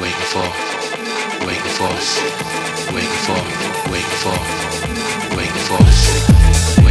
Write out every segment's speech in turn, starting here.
waiting for, waiting for, waiting for, waiting for, waiting for.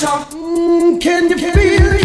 can you feel it?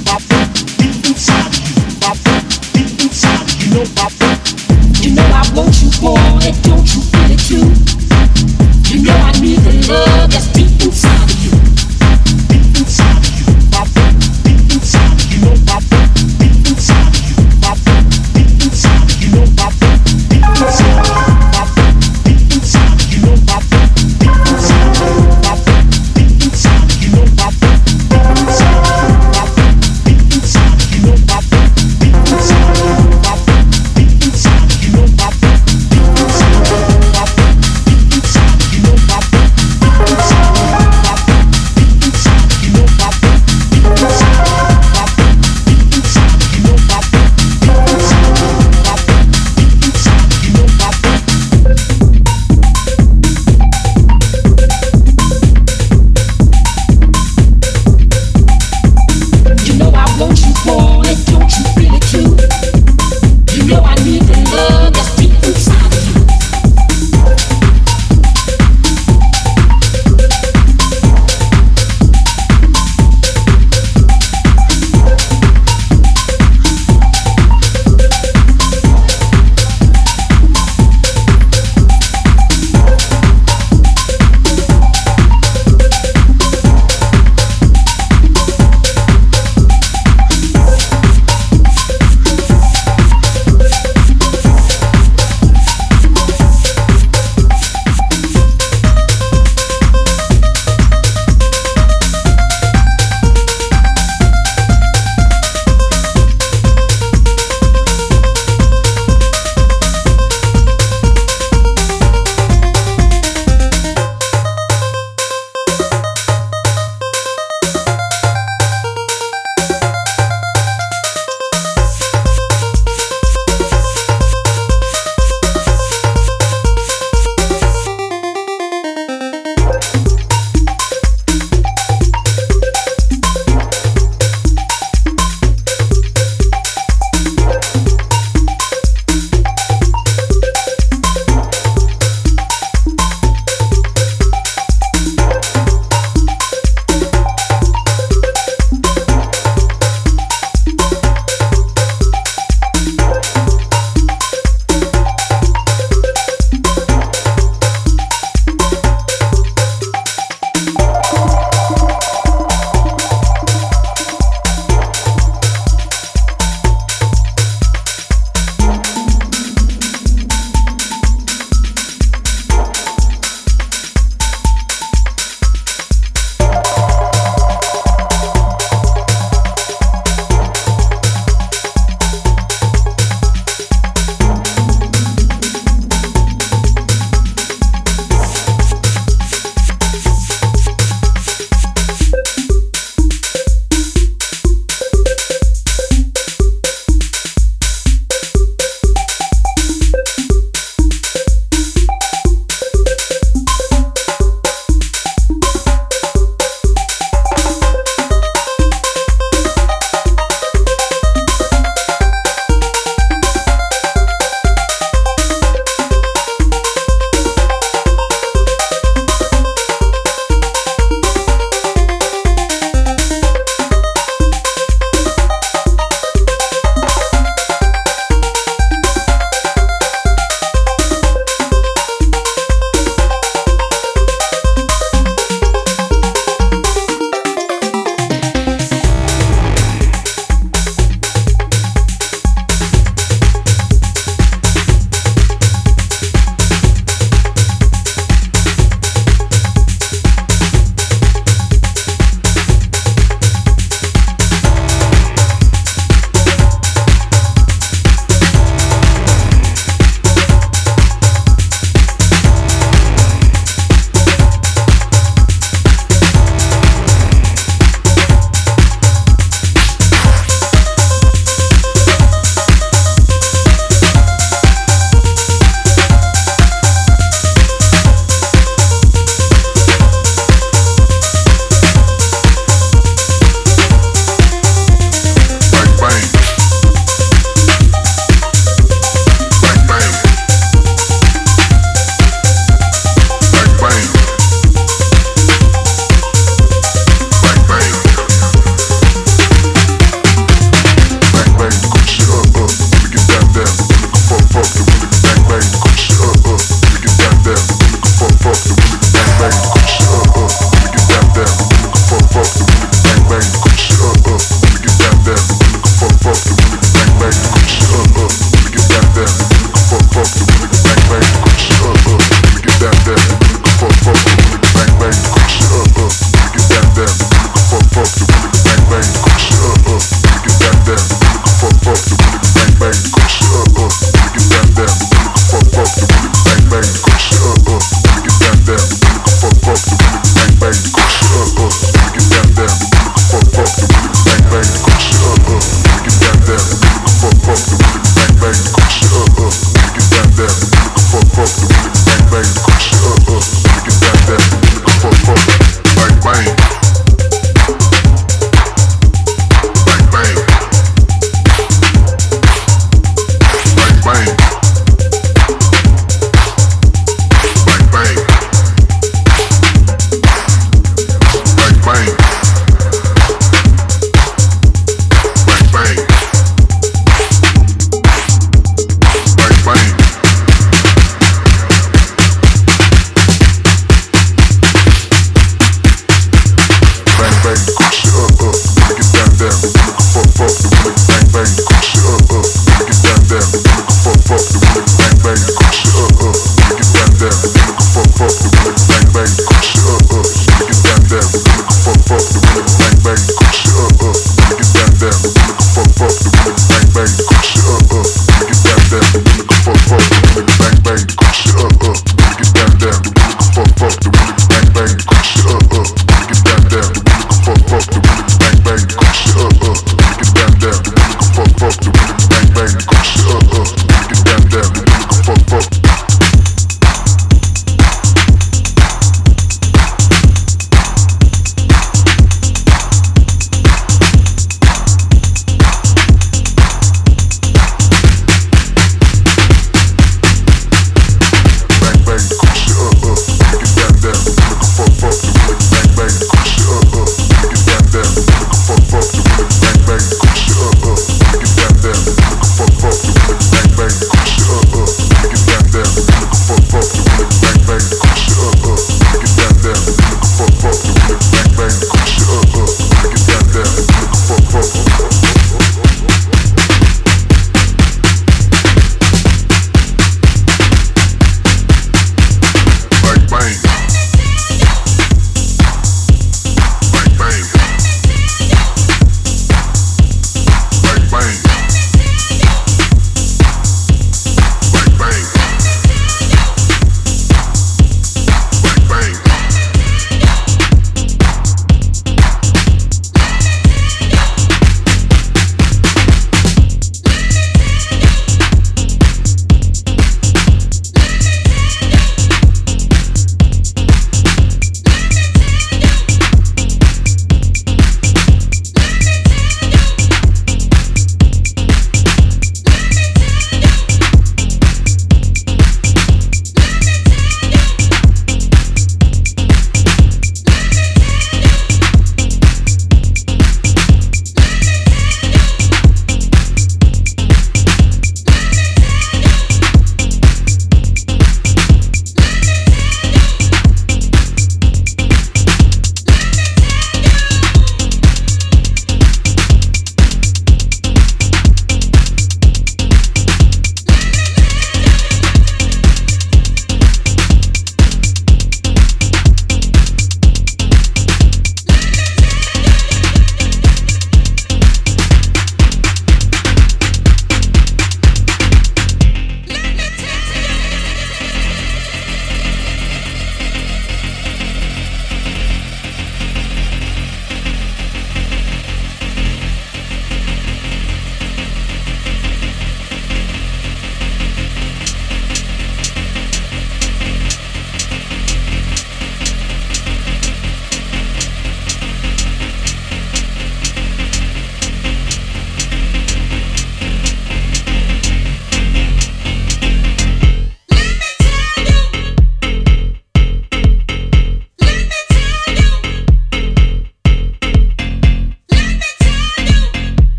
Inside